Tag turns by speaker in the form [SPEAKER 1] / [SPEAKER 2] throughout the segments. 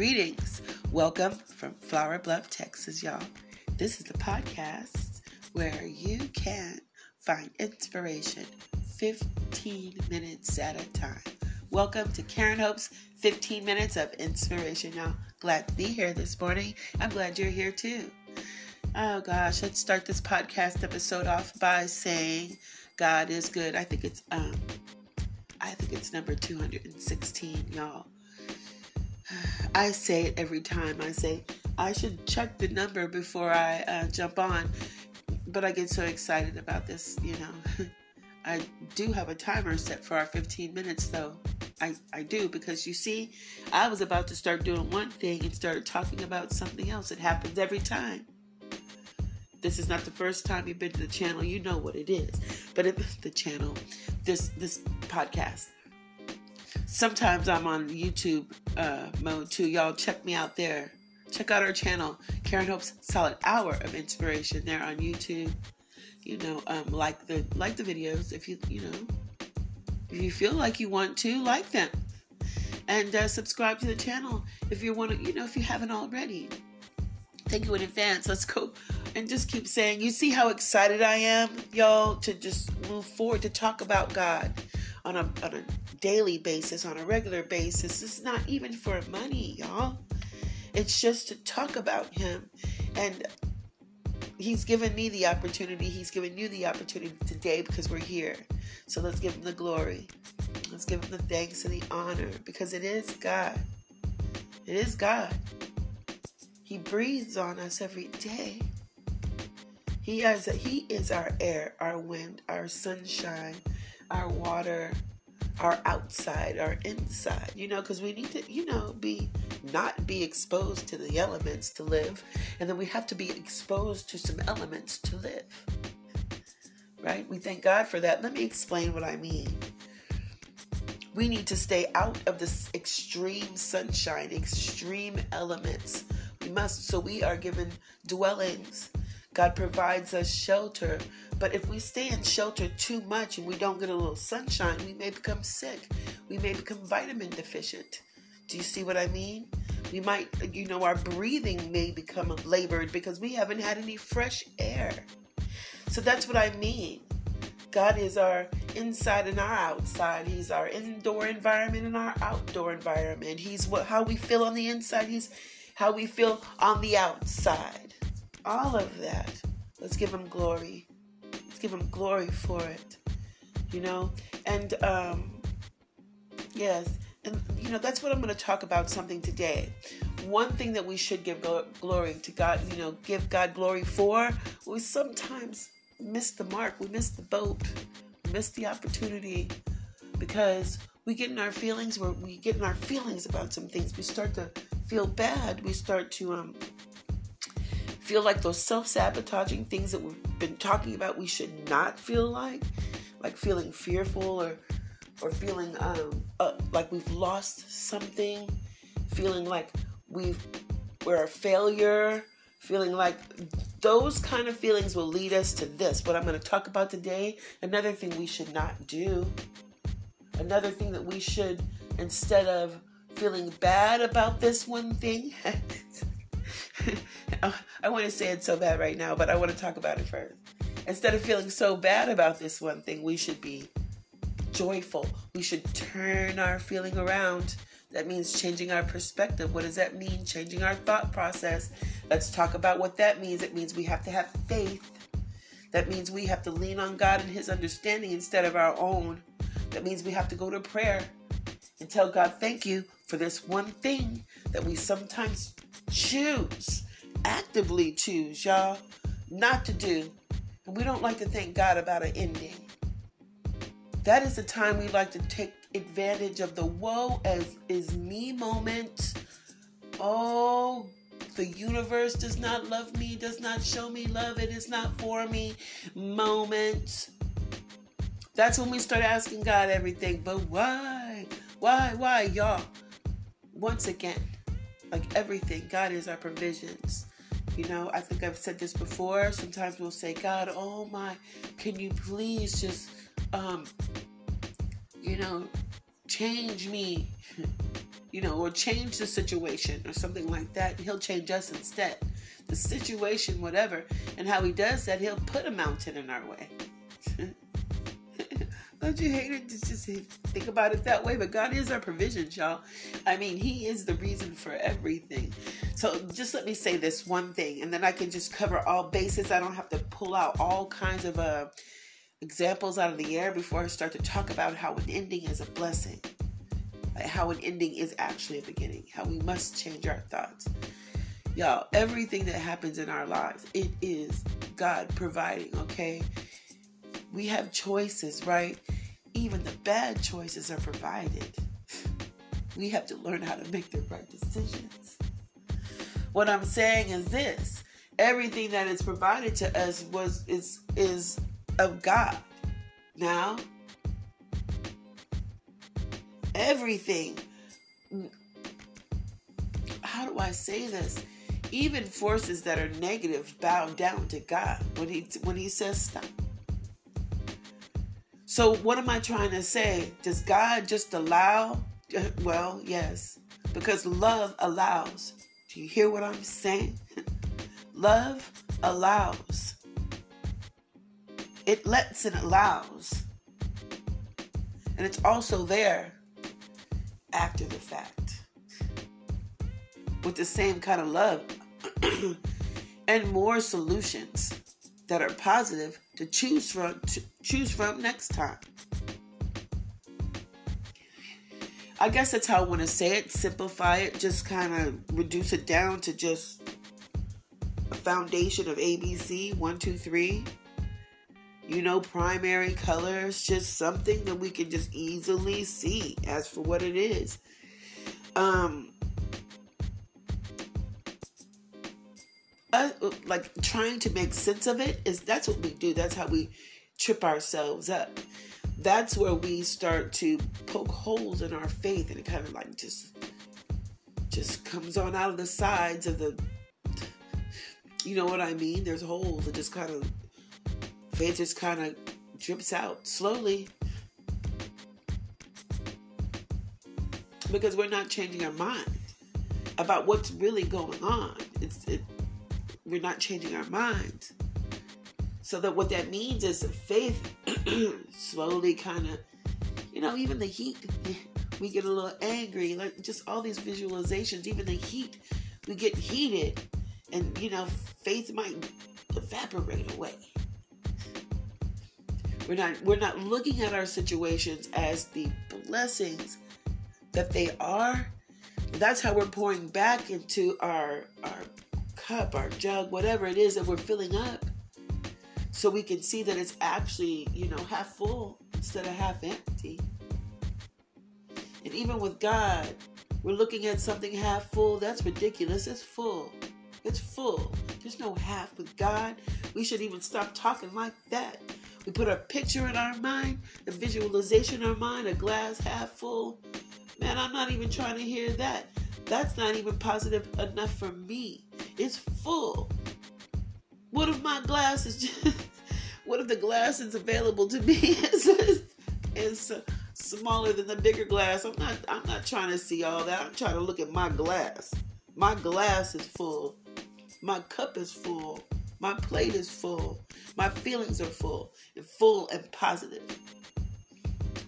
[SPEAKER 1] Greetings. Welcome from Flour Bluff, Texas, y'all. This is the podcast where you can find inspiration 15 minutes at a time. Welcome to Karen Hope's 15 minutes of inspiration, y'all. Glad to be here this morning. I'm glad you're here too. Oh gosh, let's start this podcast episode off by saying God is good. I think it's um I think it's number 216, y'all. I say it every time. I say I should check the number before I uh, jump on, but I get so excited about this. You know, I do have a timer set for our 15 minutes, though. I, I do because you see, I was about to start doing one thing and start talking about something else. It happens every time. This is not the first time you've been to the channel. You know what it is, but it, the channel, this this podcast sometimes I'm on YouTube uh, mode too. Y'all check me out there. Check out our channel, Karen Hope's Solid Hour of Inspiration, there on YouTube. You know, um, like the like the videos if you you know if you feel like you want to like them, and uh, subscribe to the channel if you want to. You know, if you haven't already. Thank you in advance. Let's go and just keep saying. You see how excited I am, y'all, to just move forward to talk about God on a on a daily basis, on a regular basis. It's not even for money, y'all. It's just to talk about Him. And He's given me the opportunity. He's given you the opportunity today because we're here. So let's give Him the glory. Let's give Him the thanks and the honor because it is God. It is God. He breathes on us every day. He has he is our air, our wind, our sunshine, our water, our outside, our inside, you know, because we need to, you know, be not be exposed to the elements to live, and then we have to be exposed to some elements to live. Right? We thank God for that. Let me explain what I mean. We need to stay out of this extreme sunshine, extreme elements. We must, so we are given dwellings. God provides us shelter but if we stay in shelter too much and we don't get a little sunshine, we may become sick. We may become vitamin deficient. Do you see what I mean? We might, you know, our breathing may become labored because we haven't had any fresh air. So that's what I mean. God is our inside and our outside. He's our indoor environment and our outdoor environment. He's what how we feel on the inside. He's how we feel on the outside. All of that. Let's give him glory Let's give him glory for it. You know? And um yes, and you know that's what I'm going to talk about something today. One thing that we should give glory to God, you know, give God glory for, we sometimes miss the mark, we miss the boat, we miss the opportunity because we get in our feelings where we get in our feelings about some things. We start to feel bad. We start to um feel like those self sabotaging things that we've been talking about we should not feel like, like feeling fearful or or feeling um, uh, like we've lost something, feeling like we've we're a failure, feeling like those kind of feelings will lead us to this. What I'm going to talk about today, another thing we should not do, another thing that we should instead of feeling bad about this one thing Oh, I want to say it so bad right now, but I want to talk about it first. Instead of feeling so bad about this one thing, we should be joyful. We should turn our feeling around. That means changing our perspective. What does that mean? Changing our thought process. Let's talk about what that means. It means we have to have faith. That means we have to lean on God and His understanding instead of our own. That means we have to go to prayer and tell God, thank you for this one thing that we sometimes choose, actively choose, y'all, not to do. And we don't like to thank God about an ending. That is the time we like to take advantage of the woe as is me moment. Oh, the universe does not love me, does not show me love, it is not for me moment. That's when we start asking God everything. But why? Why? Why, y'all? Once again, like everything, God is our provisions. You know, I think I've said this before. Sometimes we'll say, God, oh my, can you please just, um, you know, change me? you know, or change the situation or something like that. He'll change us instead. The situation, whatever. And how he does that, he'll put a mountain in our way. Don't you hate it? Just, just think about it that way. But God is our provision, y'all. I mean, He is the reason for everything. So just let me say this one thing, and then I can just cover all bases. I don't have to pull out all kinds of uh, examples out of the air before I start to talk about how an ending is a blessing, how an ending is actually a beginning, how we must change our thoughts. Y'all, everything that happens in our lives, it is God providing, okay? We have choices, right? Even the bad choices are provided. We have to learn how to make the right decisions. What I'm saying is this everything that is provided to us was is is of God. Now, everything how do I say this? Even forces that are negative bow down to God when he when he says stop. So, what am I trying to say? Does God just allow? Uh, well, yes, because love allows. Do you hear what I'm saying? love allows. It lets and allows. And it's also there after the fact with the same kind of love and more solutions that are positive to choose from to choose from next time. I guess that's how I want to say it, simplify it, just kind of reduce it down to just a foundation of ABC, one, two, three. You know, primary colors, just something that we can just easily see as for what it is. Um, uh, like trying to make sense of it is that's what we do. That's how we trip ourselves up. That's where we start to poke holes in our faith, and it kind of like just just comes on out of the sides of the. You know what I mean? There's holes. It just kind of faith just kind of drips out slowly because we're not changing our mind about what's really going on. It's it, we're not changing our minds. So that what that means is faith slowly kind of, you know, even the heat, we get a little angry. Like just all these visualizations, even the heat, we get heated, and you know, faith might evaporate away. We're not we're not looking at our situations as the blessings that they are. That's how we're pouring back into our our cup, our jug, whatever it is that we're filling up, so we can see that it's actually, you know, half full instead of half empty. And even with God, we're looking at something half full. That's ridiculous. It's full. It's full. There's no half with God. We should even stop talking like that. We put a picture in our mind, a visualization in our mind, a glass half full. Man, I'm not even trying to hear that. That's not even positive enough for me. It's full. What if my glass is just, what if the glass is available to me is, is smaller than the bigger glass? I'm not I'm not trying to see all that. I'm trying to look at my glass. My glass is full. My cup is full. My plate is full. My feelings are full and full and positive.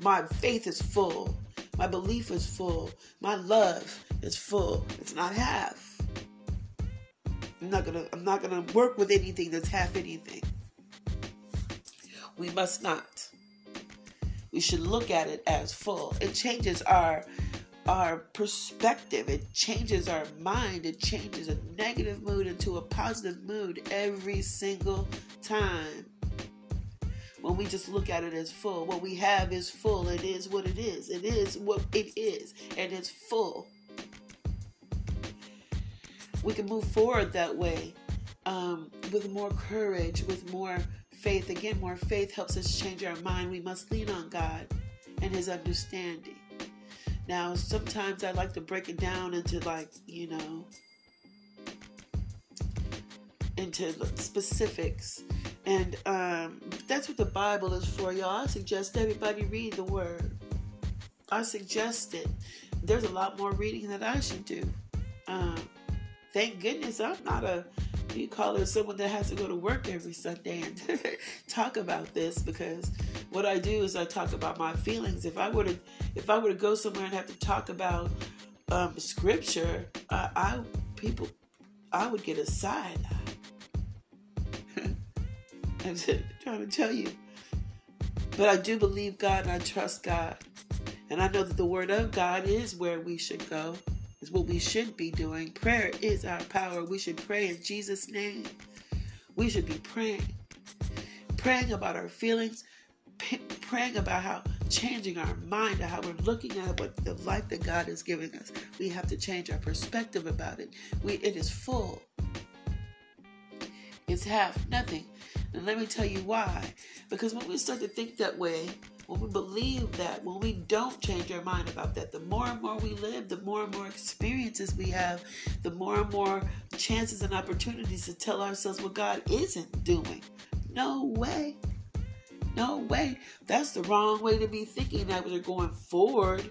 [SPEAKER 1] My faith is full. My belief is full. My love is full. It's not half. I'm not gonna I'm not gonna work with anything that's half anything. We must not. We should look at it as full. It changes our our perspective. It changes our mind. It changes a negative mood into a positive mood every single time. When we just look at it as full, what we have is full. It is what it is. It is what it is, and it's full we can move forward that way um, with more courage, with more faith. Again, more faith helps us change our mind. We must lean on God and His understanding. Now, sometimes I like to break it down into like, you know, into specifics. And um, that's what the Bible is for, y'all. I suggest everybody read the Word. I suggest it. there's a lot more reading that I should do. Um, thank goodness I'm not a you call it someone that has to go to work every Sunday and talk about this because what I do is I talk about my feelings. If I were to if I were to go somewhere and have to talk about um, scripture, I, I people I would get a side eye. I'm trying to tell you. But I do believe God and I trust God. And I know that the word of God is where we should go is what we should be doing. Prayer is our power. We should pray in Jesus' name. We should be praying. Praying about our feelings, praying about how changing our mind, how we're looking at what the life that God is giving us. We have to change our perspective about it. We it is full. It's half nothing. And let me tell you why. Because when we start to think that way, when we believe that, when we don't change our mind about that, the more and more we live, the more and more experiences we have, the more and more chances and opportunities to tell ourselves what God isn't doing. No way. No way. That's the wrong way to be thinking that we're going forward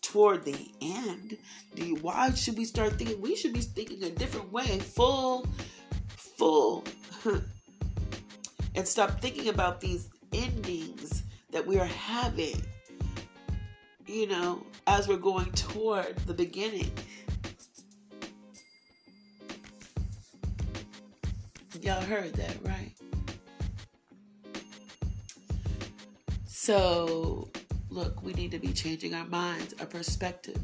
[SPEAKER 1] toward the end. Why should we start thinking? We should be thinking a different way, full, full, and stop thinking about these endings that we are having, you know, as we're going toward the beginning. Y'all heard that, right? So, look, we need to be changing our minds, our perspective.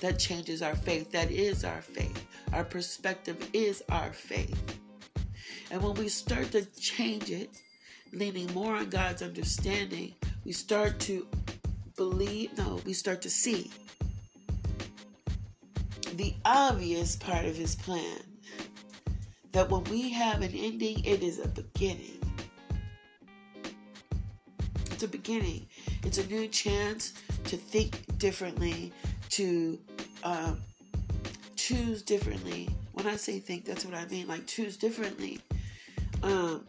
[SPEAKER 1] That changes our faith. That is our faith. Our perspective is our faith. And when we start to change it, leaning more on God's understanding, we start to believe, no, we start to see the obvious part of His plan. That when we have an ending, it is a beginning. It's a beginning. It's a new chance to think differently, to um, choose differently. When I say think, that's what I mean. Like choose differently. Um,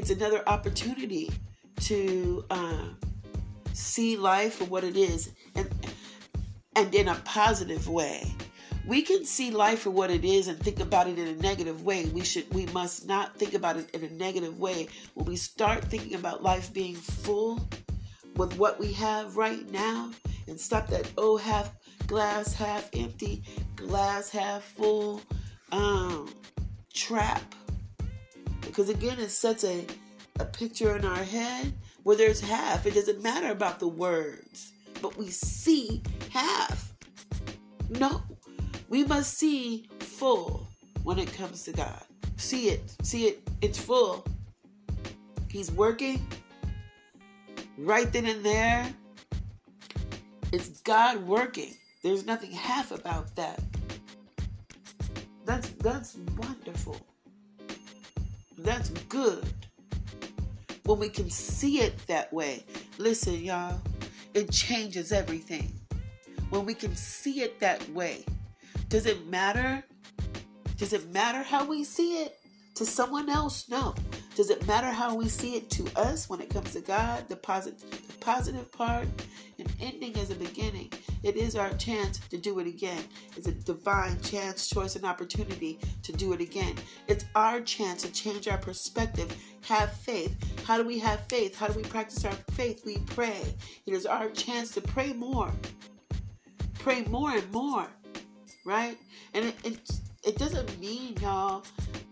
[SPEAKER 1] it's another opportunity to um, see life for what it is and and in a positive way. We can see life for what it is and think about it in a negative way. We should we must not think about it in a negative way. When we start thinking about life being full with what we have right now and stop that oh half glass half empty glass half full um trap because again, it sets a, a picture in our head where there's half. It doesn't matter about the words, but we see half. No, we must see full when it comes to God. See it, see it, it's full. He's working right then and there. It's God working. There's nothing half about that. That's that's wonderful. That's good. When we can see it that way. Listen, y'all, it changes everything. When we can see it that way. Does it matter? Does it matter how we see it to someone else? No. Does it matter how we see it to us when it comes to God? The positive, the positive part, an ending is a beginning. It is our chance to do it again. It's a divine chance, choice, and opportunity to do it again. It's our chance to change our perspective, have faith. How do we have faith? How do we practice our faith? We pray. It is our chance to pray more. Pray more and more, right? And it, it, it doesn't mean, y'all,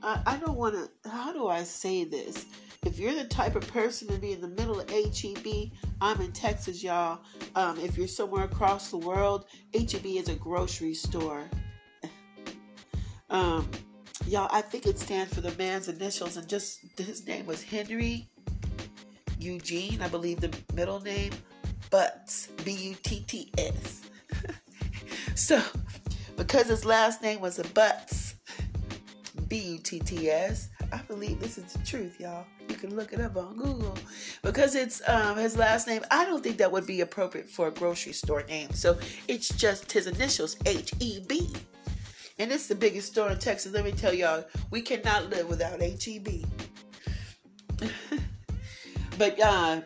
[SPEAKER 1] I, I don't want to, how do I say this? If you're the type of person to be in the middle of HEB, I'm in Texas, y'all. Um, if you're somewhere across the world, HEB is a grocery store. um, y'all, I think it stands for the man's initials, and just his name was Henry Eugene, I believe the middle name, Butts, B U T T S. so, because his last name was a Butts, B U T T S, I believe this is the truth, y'all. You can look it up on Google because it's um, his last name. I don't think that would be appropriate for a grocery store name, so it's just his initials, H E B. And it's the biggest store in Texas. Let me tell y'all, we cannot live without HEB. but uh,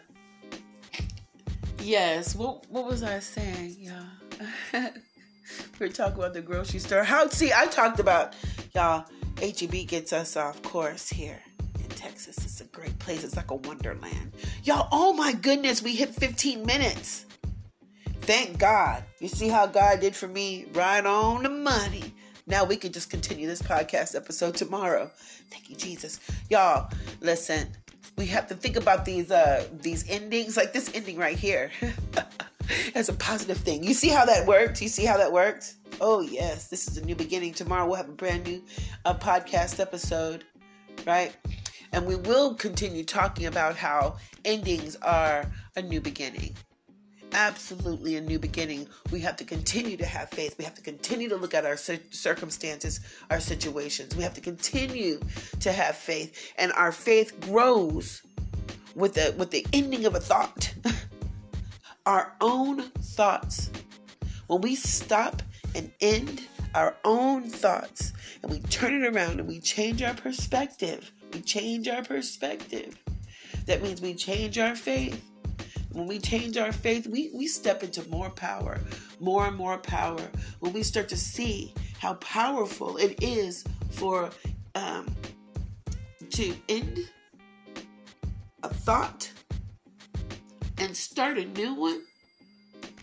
[SPEAKER 1] Yes. What What was I saying, y'all? we were talking about the grocery store. How? See, I talked about y'all. HEB gets us off course here in Texas. It's a great place. It's like a wonderland. Y'all, oh my goodness, we hit 15 minutes. Thank God. You see how God did for me? Right on the money. Now we can just continue this podcast episode tomorrow. Thank you, Jesus. Y'all, listen. We have to think about these uh these endings, like this ending right here. as a positive thing. You see how that worked? You see how that worked? Oh yes, this is a new beginning. Tomorrow we'll have a brand new uh, podcast episode, right? And we will continue talking about how endings are a new beginning absolutely a new beginning. We have to continue to have faith. We have to continue to look at our circumstances, our situations. We have to continue to have faith, and our faith grows with the with the ending of a thought. our own thoughts. When we stop and end our own thoughts and we turn it around and we change our perspective, we change our perspective. That means we change our faith when we change our faith, we, we step into more power, more and more power. When we start to see how powerful it is for um, to end a thought and start a new one.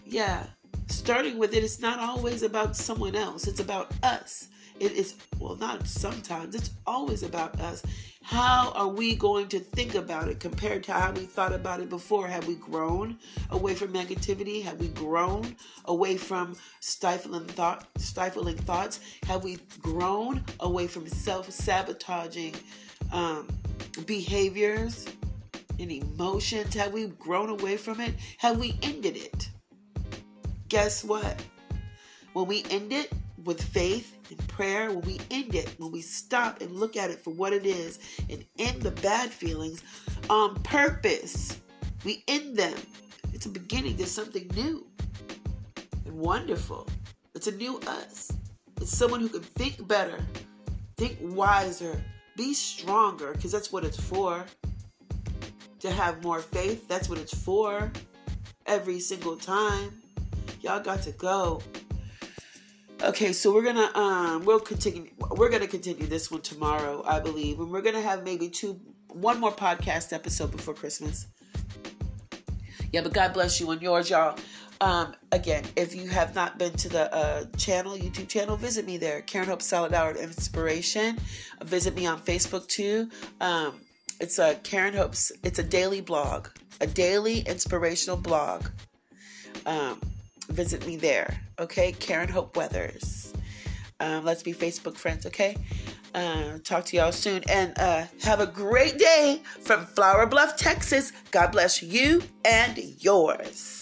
[SPEAKER 1] Yeah, starting with it, it's not always about someone else, it's about us. It is, well, not sometimes, it's always about us. How are we going to think about it compared to how we thought about it before? Have we grown away from negativity? Have we grown away from stifling thought, stifling thoughts? Have we grown away from self-sabotaging um, behaviors and emotions? Have we grown away from it? Have we ended it? Guess what? When we end it with faith and prayer, when we end it, when we stop and look at it for what it is and end the bad feelings on purpose, we end them. It's a beginning to something new and wonderful. It's a new us. It's someone who can think better, think wiser, be stronger, because that's what it's for. To have more faith, that's what it's for. Every single time. Y'all got to go. Okay, so we're gonna um we'll continue we're gonna continue this one tomorrow, I believe, and we're gonna have maybe two one more podcast episode before Christmas. Yeah, but God bless you and yours, y'all. Um, again, if you have not been to the uh, channel, YouTube channel, visit me there. Karen Hope Solid Hour Inspiration. Visit me on Facebook too. Um, it's a Karen Hope's. It's a daily blog, a daily inspirational blog. Um, visit me there. Okay, Karen Hope Weathers. Um, let's be Facebook friends. Okay. Uh, talk to y'all soon and uh, have a great day from Flour Bluff, Texas. God bless you and yours.